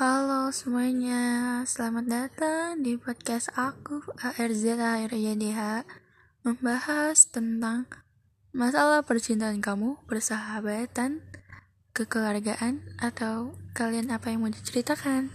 Halo semuanya, selamat datang di podcast aku ARZ YDH Membahas tentang masalah percintaan kamu, persahabatan, kekeluargaan, atau kalian apa yang mau diceritakan.